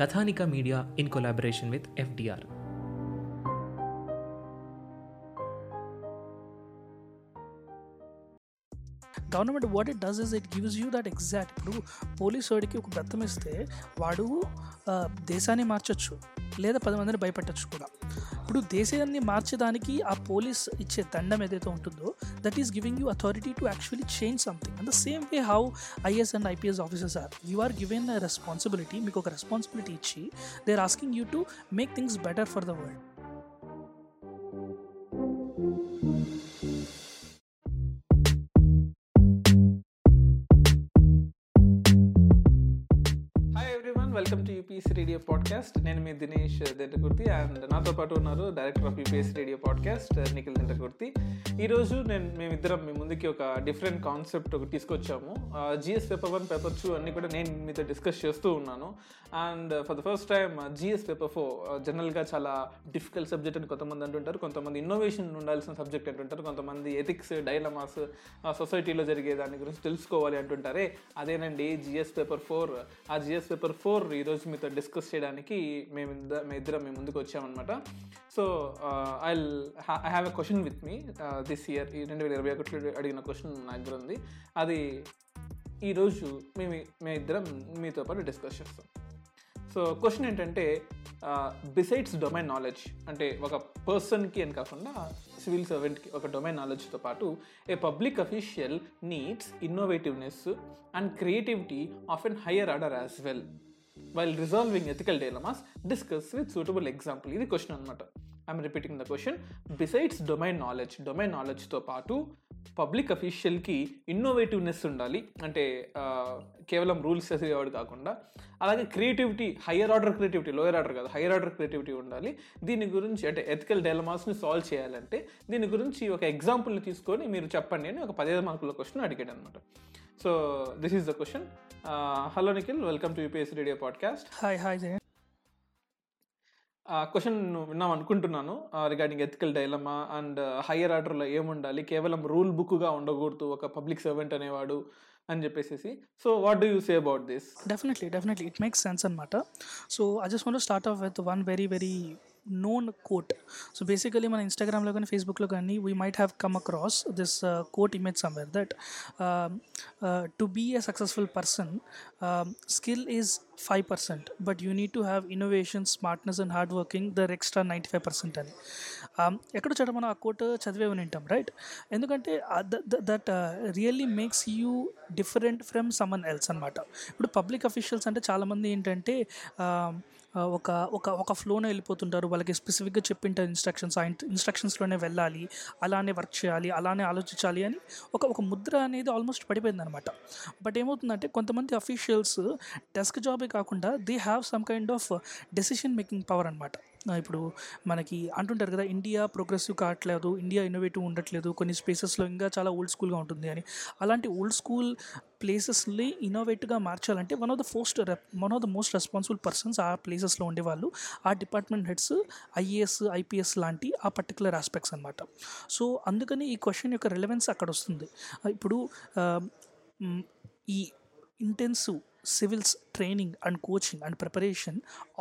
Kathanika media in collaboration with FDR. Government what it does is it gives you that exact ఇప్పుడు police వాడికి ఒక బెత్తం ఇస్తే వాడు దేశాన్ని మార్చొచ్చు లేదా పది మందిని భయపెట్టచ్చు కూడా. ఇప్పుడు దేశాన్ని మార్చడానికి ఆ పోలీస్ ఇచ్చే దండం ఏదైతే ఉంటుందో that is giving you authority to actually change something and the same way how IAS and IPS officers are you are given responsibility మీకు ఒక రెస్పాన్సిబిలిటీ ఇచ్చి they are asking you to make things better for the world radio podcast నేను మీ Dinesh Dentakurthi and నాతో పాటు ఉన్నారు director of UPS radio podcast Nikhil Dentakurthi. ఈరోజు నేను మేమిద్దరం మీ ముందుకి ఒక డిఫరెంట్ కాన్సెప్ట్ ఒకటి తీసుకొచ్చాము. GS paper one paper two అన్ని కూడా నేను మీతో డిస్కస్ చేస్తూ ఉన్నాను. And for the first time GS paper four జనరల్గా చాలా డిఫికల్ట్ సబ్జెక్ట్ అని కొంతమంది అంటుంటారు. కొంతమంది ఇన్నోవేషన్ ఉండాల్సిన సబ్జెక్ట్ అంటుంటారు. కొంతమంది ఎథిక్స్ డైలమాస్ సొసైటీలో జరిగే దాని గురించి తెలుసుకోవాలి అంటుంటారే. అదేనండి జిఎస్ పేపర్ ఫోర్. ఆ జిఎస్ పేపర్ ఫోర్ ఈరోజు మీతో డిస్కస్ చేయడానికి మేము ఇద్ద- మేము ఇద్దరం మేము ముందుకు వచ్చామన్నమాట. So I I have a question with me this year ఈ రెండు వేల ఇరవై ఒకటిలో అడిగిన క్వశ్చన్ నా దగ్గర ఉంది. అది ఈరోజు మేము మేము ఇద్దరం మీతో పాటు డిస్కస్ చేస్తాం. సో క్వశ్చన్ ఏంటంటే బిసైడ్స్ డొమైన్ నాలెడ్జ్ అంటే ఒక పర్సన్కి అని కాకుండా సివిల్ సర్వెంట్కి ఒక డొమైన్ నాలెడ్జ్తో పాటు a public official needs innovativeness and creativity of an higher order as well while resolving ethical dilemmas discuss with suitable example ఇది క్వశ్చన్ అనమాట I'm repeating the question besides domain knowledge domain నాలెడ్జ్తో పాటు public అఫీషియల్కి innovativeness ఉండాలి. అంటే కేవలం rules చేసేవాడు కాకుండా అలాగే creativity higher order creativity lower order కాదు హయ్యర్ ఆర్డర్ క్రియేటివిటీ ఉండాలి. దీని గురించి అంటే ఎథికల్ డైలమాస్ని సాల్వ్ చేయాలంటే దీని గురించి ఒక ఎగ్జాంపుల్ని తీసుకొని మీరు చెప్పండి అని ఒక పదిహేను మార్కుల క్వశ్చన్ అడిగాడు అనమాట so this is the question hello Nikhil welcome to UPS radio podcast hi hi Jaya ఆ క్వశ్చన్ విన్నాం అనుకుంటున్నాను regarding ethical dilemma and higher ఆర్డర్లో ఏముండాలి? కేవలం రూల్ బుక్గా ఉండకూడదు ఒక పబ్లిక్ సర్వెంట్ అనేవాడు అని చెప్పేసి so what do you say about this definitely definitely it makes sense అనమాట so I just want start off with one very very known quote so basically మన ఇన్స్టాగ్రామ్లో కానీ ఫేస్బుక్లో కానీ we might have come across this quote image somewhere that to be a successful person skill is five percent but you need to have innovation smartness and hard working the extra ninety five percent అని. ఎక్కడ చోట మనం ఆ coat చదివే వింటాం right ఎందుకంటే that really makes you different from someone else అనమాట ఇప్పుడు పబ్లిక్ అఫీషియల్స్ అంటే చాలామంది ఏంటంటే ఒక ఒక ఒక ఫ్లోనే వెళ్ళిపోతుంటారు. వాళ్ళకి స్పెసిఫిక్గా చెప్పింటారు ఇన్స్ట్రక్షన్స్ ఆ ఇన్స్ట్రక్షన్స్లోనే వెళ్ళాలి అలానే వర్క్ చేయాలి అలానే ఆలోచించాలి అని ఒక ఒక ముద్ర అనేది ఆల్మోస్ట్ పడిపోయింది అనమాట బట్ ఏమవుతుందంటే కొంతమంది అఫీషియల్స్ డెస్క్ జాబే కాకుండా they have some kind of decision making power అనమాట ఇప్పుడు మనకి అంటుంటారు కదా ఇండియా ప్రోగ్రెసివ్ కావట్లేదు ఇండియా ఇన్నోవేటివ్ ఉండట్లేదు కొన్ని స్పేసెస్లో ఇంకా చాలా ఓల్డ్ స్కూల్గా ఉంటుంది అని. అలాంటి ఓల్డ్ స్కూల్ ప్లేసెస్ని ఇన్నోవేటివ్గా మార్చాలంటే one of the first one of the most responsible persons ఆ ప్లేసెస్లో ఉండేవాళ్ళు. ఆ డిపార్ట్మెంట్ హెడ్స్ ఐఏఎస్ ఐపీఎస్ లాంటి ఆ పర్టికులర్ ఆస్పెక్ట్స్ అనమాట సో అందుకని ఈ క్వశ్చన్ యొక్క రిలవెన్స్ అక్కడ వస్తుంది. ఇప్పుడు ఈ intensive civils training and coaching and preparation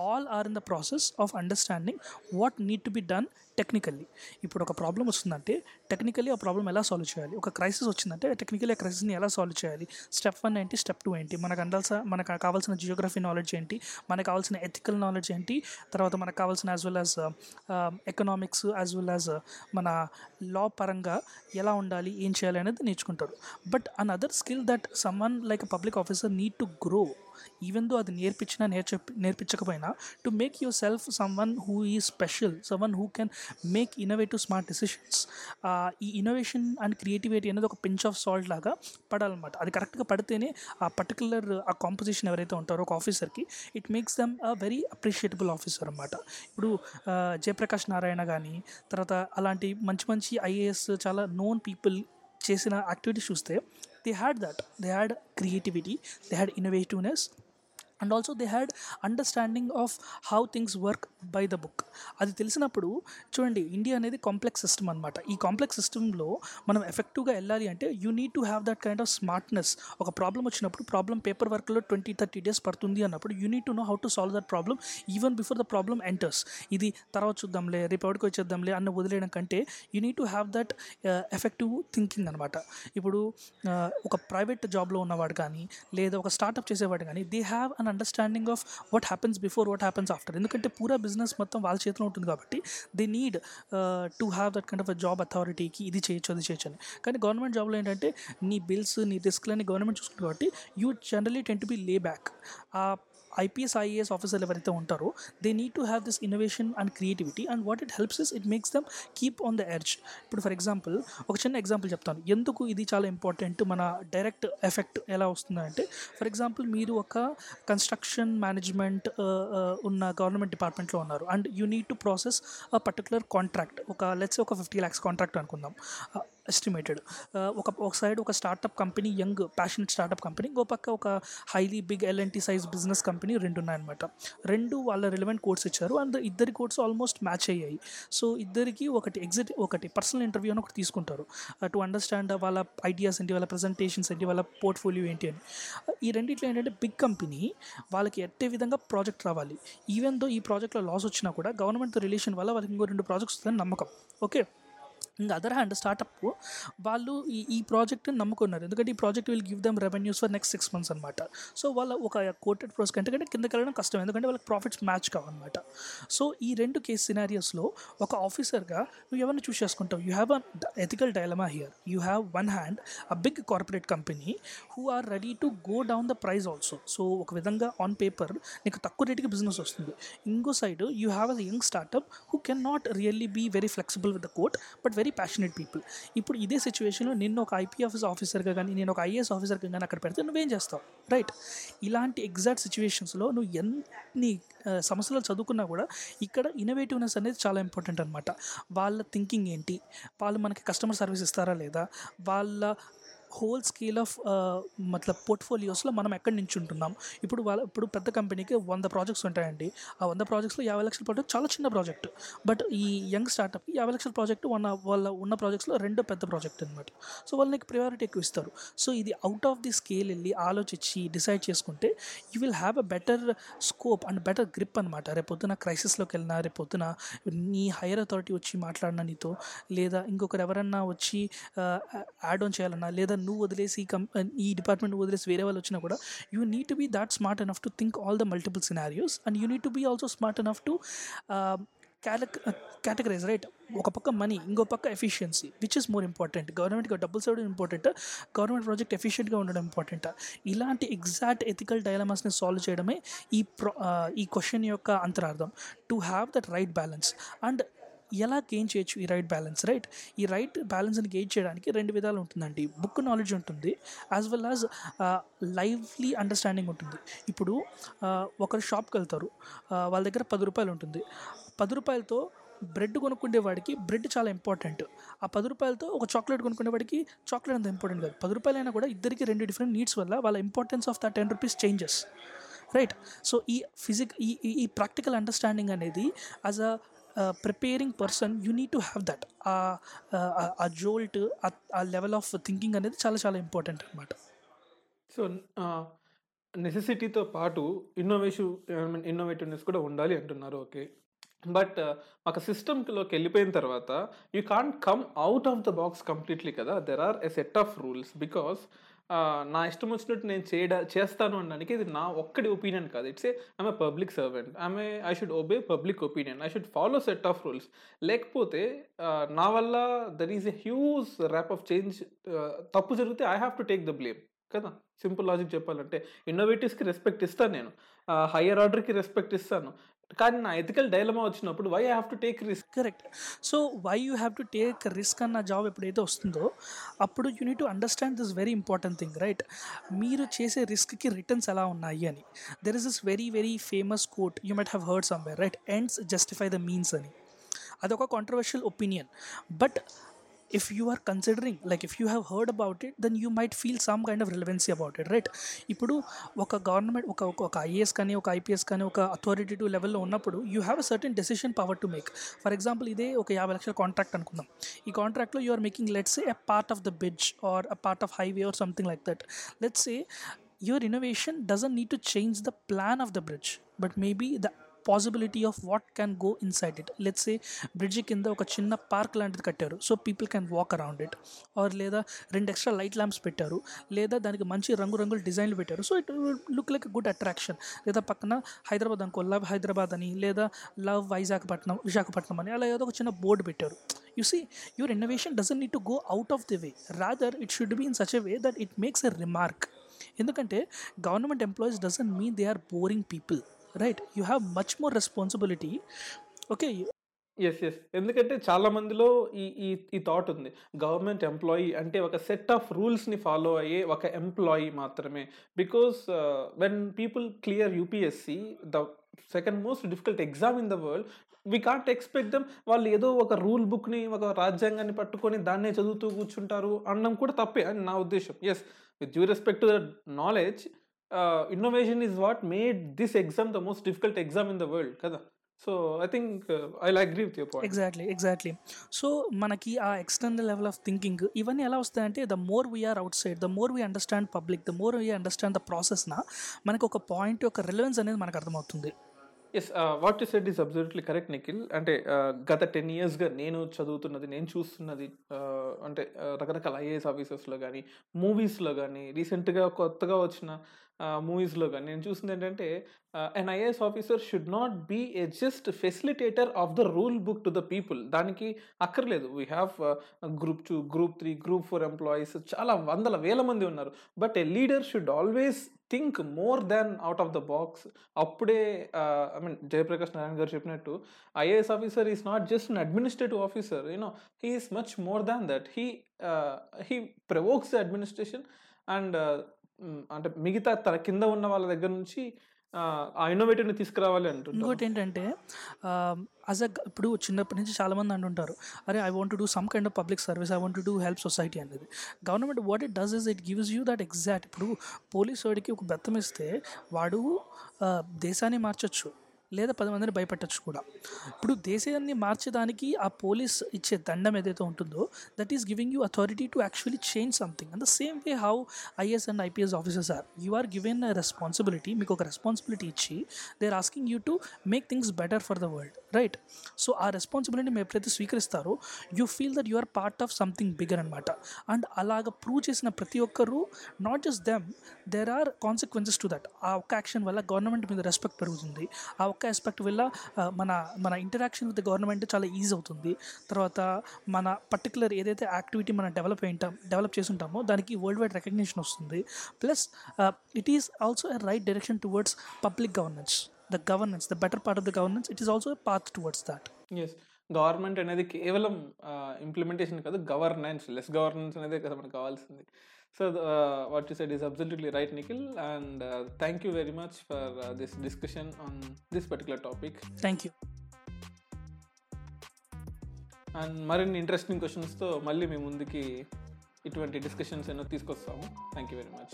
all are in the process of understanding what need to be done technically ఇప్పుడు ఒక ప్రాబ్లం వస్తుందంటే టెక్నికల్లీ ఆ ప్రాబ్లం ఎలా సాల్వ్ చేయాలి? ఒక క్రైసిస్ వచ్చిందంటే టెక్నికల్లీ ఆ క్రైసిస్ని ఎలా సాల్వ్ చేయాలి? స్టెప్ వన్ ఏంటి? స్టెప్ టూ ఏంటి? మనకు అందాల్సిన మనకు కావాల్సిన జియోగ్రఫీ నాలెడ్జ్ ఏంటి? మనకు కావాల్సిన ఎథికల్ నాలెడ్జ్ ఏంటి? తర్వాత మనకు కావాల్సిన as well as economics as well as మన లా పరంగా ఎలా ఉండాలి? ఏం చేయాలి? అనేది నేర్చుకుంటారు. But an other skill that someone like public officer need to grow even though అది నేర్పించినా నేర్చ నేర్పించకపోయినా to make yourself someone who ఈ special someone who can make innovative smart decisions ఈ ఇన్నోవేషన్ అండ్ క్రియేటివిటీ అనేది ఒక పించ్ ఆఫ్ సాల్ట్ లాగా పడాలన్నమాట. అది కరెక్ట్గా పడితేనే ఆ పర్టికులర్ ఆ కాంపోజిషన్ ఎవరైతే ఉంటారో ఒక ఆఫీసర్కి it makes them a very appreciable officer అనమాట ఇప్పుడు జయప్రకాష్ నారాయణ కానీ తర్వాత అలాంటి మంచి మంచి ఐఏఎస్ చాలా నోన్ పీపుల్ చేసిన యాక్టివిటీస్ చూస్తే they had that they had creativity they had innovativeness and also they had understanding of how things work by the book అది తెలిసినప్పుడు చూడండి ఇండియా అనేది కాంప్లెక్స్ సిస్టమ్ అనమాట ఈ కాంప్లెక్స్ సిస్టంలో మనం ఎఫెక్టివ్గా వెళ్ళాలి అంటే you need to have that kind of smartness ఒక ప్రాబ్లం వచ్చినప్పుడు ప్రాబ్లం పేపర్ వర్క్లో ట్వంటీ థర్టీ డేస్ పడుతుంది అన్నప్పుడు you need to know how to solve that problem even before the problem enters ఇది తర్వాత చూద్దాంలే రేపు ఎవరికి వచ్చేద్దాంలే అన్న వదిలేయడం కంటే you need to have that effective thinking అనమాట ఇప్పుడు uh, ఒక ప్రైవేట్ జాబ్లో ఉన్నవాడు కానీ లేదా ఒక స్టార్ట్అప్ చేసేవాడు కానీ they have an understanding of what happens before what happens after ఎందుకంటే పూరా బిజినెస్ మొత్తం వాళ్ళ చేతిలో ఉంటుంది కాబట్టి they need to have that kind of job అథారిటీకి ఇది చేయొచ్చు అది చేయొచ్చు అని. కానీ గవర్నమెంట్ జాబ్లో ఏంటంటే నీ బిల్స్ నీ రిస్క్లని గవర్నమెంట్ చూసుకుంటుంది కాబట్టి you generally tend to be lay back ఆ ఐపీఎస్ ఐఏఎస్ ఆఫీసర్లు ఎవరైతే ఉంటారో they need to have this innovation and creativity and what it helps is it makes them keep on the edge ఇప్పుడు for example ఒక చిన్న example చెప్తాను. ఎందుకు ఇది చాలా ఇంపార్టెంట్ మన డైరెక్ట్ ఎఫెక్ట్ ఎలా వస్తుందంటే ఫర్ ఎగ్జాంపుల్ మీరు ఒక కన్స్ట్రక్షన్ మేనేజ్మెంట్ ఉన్న గవర్నమెంట్ డిపార్ట్మెంట్లో ఉన్నారు. And you need to process a particular contract ఒక లెట్స్ ఒక ఫిఫ్టీ ల్యాక్స్ కాంట్రాక్ట్ అనుకుందాం. ఎస్టిమేటెడ్ uh, ఒక ఒక సైడ్ ఒక startup company young passionate startup company ఇంకో పక్క ఒక highly big L and T size business company రెండు ఉన్నాయన్నమాట రెండు వాళ్ళ రిలవెంట్ కోడ్స్ ఇచ్చారు. అండ్ ఇద్దరి కోడ్స్ ఆల్మోస్ట్ మ్యాచ్ అయ్యాయి. సో ఇద్దరికి ఒకటి ఎగ్జిట్ ఒకటి పర్సనల్ ఇంటర్వ్యూ అని ఒకటి తీసుకుంటారు. Uh, టు అండర్స్టాండ్ వాళ్ళ ఐడియాస్ ఏంటి వాళ్ళ ప్రజెంటేషన్స్ ఏంటి వాళ్ళ పోర్ట్ఫోలియో ఏంటి అని. Uh, ఈ రెండిట్లో ఏంటంటే బిగ్ కంపెనీ వాళ్ళకి ఎట్టే విధంగా ప్రాజెక్ట్ రావాలి. ఈవెన్ దో ఈ ప్రాజెక్ట్లో లాస్ వచ్చినా కూడా గవర్నమెంట్తో రిలేషన్ వల్ల వాళ్ళకి ఇంకో రెండు ప్రాజెక్ట్స్ వస్తుందని నమ్మకం. ఓకే ఇంకా అదర్ హ్యాండ్ స్టార్టప్ వాళ్ళు ఈ ఈ ప్రాజెక్ట్ని నమ్ముకున్నారు. ఎందుకంటే ఈ project will give them revenues for next six months అనమాట సో వాళ్ళ ఒక కోటెడ్ ప్రోస్ కంటే కంటే కిందకి వెళ్ళడం కష్టం. ఎందుకంటే వాళ్ళకి ప్రాఫిట్స్ మ్యాచ్ కావన్నమాట. సో ఈ రెండు కేస్ సినారియస్లో ఒక ఆఫీసర్గా నువ్వు ఎవరిని చూస్ చేసుకుంటావు? You have an ethical dilemma here you have one hand a big corporate company who are ready to go down the price also so ఒక విధంగా ఆన్ పేపర్ నీకు తక్కువ రేటుకి బిజినెస్ వస్తుంది. ఇంకో side you have a young startup cannot can not really be very flexible with the quote but very passionate people ఇప్పుడు ఇదే సిచ్యువేషన్లో నిన్ను ఒక ఐపీఎఫ్ఎస్ ఆఫీసర్గా కానీ నేను ఒక ఐఏఎస్ ఆఫీసర్గా కానీ అక్కడ పెడితే నువ్వేం చేస్తావు? రైట్ ఇలాంటి ఎగ్జాక్ట్ సిచ్యువేషన్స్లో నువ్వు ఎన్ని సమస్యలు చదువుకున్నా కూడా ఇక్కడ ఇన్నోవేటివ్నెస్ అనేది చాలా ఇంపార్టెంట్ అనమాట వాళ్ళ థింకింగ్ ఏంటి? వాళ్ళు మనకి కస్టమర్ సర్వీస్ ఇస్తారా లేదా? వాళ్ళ హోల్ స్కేల్ ఆఫ్ మతలబ్ పోర్ట్ఫోలియోస్లో మనం ఎక్కడి నుంచి ఉంటున్నాం? ఇప్పుడు వాళ్ళ ఇప్పుడు పెద్ద కంపెనీకి వంద ప్రాజెక్ట్స్ ఉంటాయండి. ఆ వంద ప్రాజెక్ట్స్లో యాభై లక్షల ప్రాజెక్ట్ చాలా చిన్న ప్రాజెక్ట్ బట్ ఈ యంగ్ స్టార్టప్కి యాభై లక్షల ప్రాజెక్ట్ వన్ వాళ్ళ ఉన్న ప్రాజెక్ట్స్లో రెండో పెద్ద ప్రాజెక్ట్ అనమాట సో వాళ్ళకి ప్రయారిటీ ఎక్కువ ఇస్తారు. సో ఇది అవుట్ ఆఫ్ ది స్కేల్ వెళ్ళి ఆలోచించి డిసైడ్ చేసుకుంటే you will have a better scope and better grip అనమాట రేపొద్దున క్రైసిస్లోకి వెళ్ళినా రేపొద్దున నీ హైయర్ అథారిటీ వచ్చి మాట్లాడినా నీతో లేదా ఇంకొకరు ఎవరన్నా వచ్చి uh, యాడ్ ఆన్ చేయాలన్నా లేదా నువ్వు వదిలేసి కం ఈ డిపార్ట్మెంట్ వదిలేసి వేరే వాళ్ళు వచ్చినా కూడా you need to be that smart enough to think all the multiple scenarios and you need to be also smart enough to categorise right ఒక పక్క మనీ ఇంకో పక్క efficiency which is more important గవర్నమెంట్కి డబ్బులు సేవడం ఇంపార్టెంట్ గవర్నమెంట్ ప్రాజెక్ట్ ఎఫిషియెంట్గా ఉండడం important ఇలాంటి ఎగ్జాక్ట్ ఎథికల్ డైలమాస్ని సాల్వ్ చేయడమే ఈ ప్రో ఈ క్వశ్చన్ యొక్క అంతరార్థం. To have that right balance and ఎలా గెయిన్ చేయొచ్చు ఈ రైట్ బ్యాలెన్స్ రైట్ ఈ రైట్ బ్యాలెన్స్ని గెయిన్ చేయడానికి రెండు విధాలు ఉంటుందండి. బుక్ నాలెడ్జ్ ఉంటుంది as well as lively understanding ఉంటుంది. ఇప్పుడు uh, ఒకరు షాప్కి వెళ్తారు uh, వాళ్ళ దగ్గర పది రూపాయలు ఉంటుంది. పది రూపాయలతో బ్రెడ్ కొనుక్కునే వాడికి బ్రెడ్ చాలా ఇంపార్టెంట్ ఆ పది రూపాయలతో ఒక చాక్లెట్ కొనుక్కునే వాడికి చాక్లెట్ అంత ఇంపార్టెంట్ కాదు. పది రూపాయలైనా కూడా ఇద్దరికి రెండు డిఫరెంట్ నీడ్స్ వల్ల వాళ్ళ importance of the ten rupees changes right so ఈ ఫిజిక్ ఈ ఈ- ఈ ప్రాక్టికల్ అండర్స్టాండింగ్ అనేది as a preparing person you need to have that ఆ జోల్ట్ ఆ లెవెల్ ఆఫ్ థింకింగ్ అనేది చాలా చాలా ఇంపార్టెంట్ అనమాట సో నెసెసిటీతో పాటు ఇన్నోవేషన్ ఇన్నోవేటివ్నెస్ కూడా ఉండాలి అంటున్నారు ఓకే బట్ ఒక సిస్టమ్లోకి వెళ్ళిపోయిన తర్వాత you can't come out of the box completely కదా? There are a set of rules because నా ఇష్టం వచ్చినట్టు నేను చేయడ చేస్తాను అనడానికి ఇది నా ఒక్కడి ఒపీనియన్ కాదు. It's a I'm a public servant I'm I should obey public opinion I should follow set of rules లేకపోతే నా వల్ల there is a huge wrap of change తప్పు జరిగితే I have to take the blame కదా? Simple logic చెప్పాలంటే ఇన్నోవేటివ్స్కి respect ఇస్తాను నేను. హయ్యర్ ఆర్డర్కి రెస్పెక్ట్ ఇస్తాను. కానీ నా ఎథికల్ డైలమా వచ్చినప్పుడు why have to take risk correct so why you have to take risk అన్న జాబ్ ఎప్పుడైతే వస్తుందో అప్పుడు you need to understand this very important thing right మీరు చేసే రిస్క్కి రిటర్న్స్ ఎలా ఉన్నాయి అని. There is this very very famous quote you might have heard somewhere right ends justify the means అని. అదొక controversial opinion but if you are considering like if you have heard about it then you might feel some kind of relevancy about it right ఇప్పుడు ఒక government ఒక ఒక- ఒక IAS కానీ ఒక IPS కానీ ఒక అథారిటేటివ్ లెవెల్లో ఉన్నప్పుడు you have a certain decision power to make for example ఇదే ఒక యాభై లక్షల కాంట్రాక్ట్ అనుకుందాం ఈ కాంట్రాక్ట్లో you are making let's a part of the bridge or a part of highway or something like that let's a your innovation doesn't need to change the plan of the bridge but maybe the possibility of what can go inside it let's a bridge కింద ఒక చిన్న park లాంటిది కట్టారు. So people can walk around it or లేదా రెండు extra light lamps పెట్టారు. లేదా దానికి మంచి రంగురంగుల డిజైన్లు పెట్టారు. So it look like good attraction లేదా పక్కన హైదరాబాద్ అనుకో లవ్ హైదరాబాద్ అని లేదా లవ్ వైజాగ్పట్నం విశాఖపట్నం అని అలా ఏదో ఒక చిన్న బోర్డు పెట్టారు. You see your innovation doesn't need to go out of the way rather it should be in such a way that it makes a remark ఎందుకంటే government employees doesn't mean they are boring people right you have much more responsibility okay yes yes ఎందుకంటే చాలా మందిలో ఈ ఈ ఈ thought ఉంది. Government employee అంటే ఒక సెట్ ఆఫ్ రూల్స్ని ఫాలో అయ్యే ఒక ఎంప్లాయీ మాత్రమే. Because when people clear UPSC the second most difficult exam in the world we can't expect them వాళ్ళు ఏదో ఒక రూల్ బుక్ని ఒక రాజ్యాంగాన్ని పట్టుకొని దాన్నే చదువుతూ కూర్చుంటారు అనడం కూడా తప్పే అని నా ఉద్దేశం. Yes with due respect to the knowledge innovation is what made this exam the most difficult exam in the world కదా? So I think I agree with your point exactly exactly so మనకి ఆ external level of thinking ఇవన్నీ ఎలా వస్తాయంటే the more we are outside the more we understand public the more we understand the ప్రాసెస్న మనకు ఒక point ఒక relevance అనేది మనకు అర్థమవుతుంది. Yes what you said is absolutely correct Nikhil అంటే uh, గత టెన్ ఇయర్స్గా నేను చదువుతున్నది నేను చూస్తున్నది uh, అంటే uh, రకరకాల ఐఏఎస్ ఆఫీసర్స్లో కానీ మూవీస్లో కానీ రీసెంట్గా కొత్తగా వచ్చిన మూవీస్లో కానీ నేను చూసింది ఏంటంటే an IAS officer should not be a just facilitator of the rule book to the people దానికి అక్కర్లేదు. We have group two group three group four employees చాలా వందల వేల మంది ఉన్నారు. But a leader should always think more than out of the box. అప్పుడే I mean Jayaprakash Narayana garu చెప్పినట్టు IAS officer is not just an administrative officer you know he is much more than that. He he provokes the administration and అంటే మిగతా తన కింద ఉన్న వాళ్ళ దగ్గర నుంచి ఆ ఇన్నోవేటివ్ని తీసుకురావాలి అంటున్నారు ఇంకోటి ఏంటంటే యాజ్ అ ఇప్పుడు చిన్నప్పటి నుంచి చాలామంది అంటుంటారు అరే I want do some kind of public service I want do help society అనేది government what it does is it gives you that exact ఇప్పుడు పోలీస్ వాడికి ఒక బెత్తం ఇస్తే వాడు దేశాన్ని మార్చొచ్చు. లేదా పది మందిని భయపెట్టచ్చు కూడా. ఇప్పుడు దేశాన్ని మార్చడానికి ఆ పోలీస్ ఇచ్చే దండం ఏదైతే ఉంటుందో that is giving you authority to actually change something and the same way how IAS and IPS officers are you are given responsibility మీకు ఒక రెస్పాన్సిబిలిటీ ఇచ్చి they are asking you to make things better for the world right so ఆ responsibility మీరు ఎప్పుడైతే స్వీకరిస్తారో you feel that you are part of something bigger అనమాట and అలాగ prove చేసిన ప్రతి ఒక్కరూ not just them there are consequences to that ఆ ఒక్క యాక్షన్ వల్ల గవర్నమెంట్ మీద రెస్పెక్ట్ పెరుగుతుంది. ఆ ఒక్క ఆస్పెక్ట్ వల్ల మన మన ఇంటరాక్షన్ విత్ గవర్నమెంట్ చాలా ఈజీ అవుతుంది. తర్వాత మన పర్టికులర్ ఏదైతే యాక్టివిటీ మనం డెవలప్ అయింటాం డెవలప్ చేసి ఉంటామో దానికి వరల్డ్ వైడ్ రికగ్నిషన్ వస్తుంది plus it is also a right direction towards public governance the governance the better part of the governance it is also a path towards that yes government అనేది కేవలం implementation కాదు governance less governance అనేది కదా మనకు కావాల్సింది. So what you said is absolutely right Nikhil and thank you very much for this discussion on this particular topic thank you and మరిన్ని interesting క్వశ్చన్స్తో మళ్ళీ మీ ముందుకి ఇటువంటి డిస్కషన్స్ ఎన్నో తీసుకొస్తాము. Thank you very much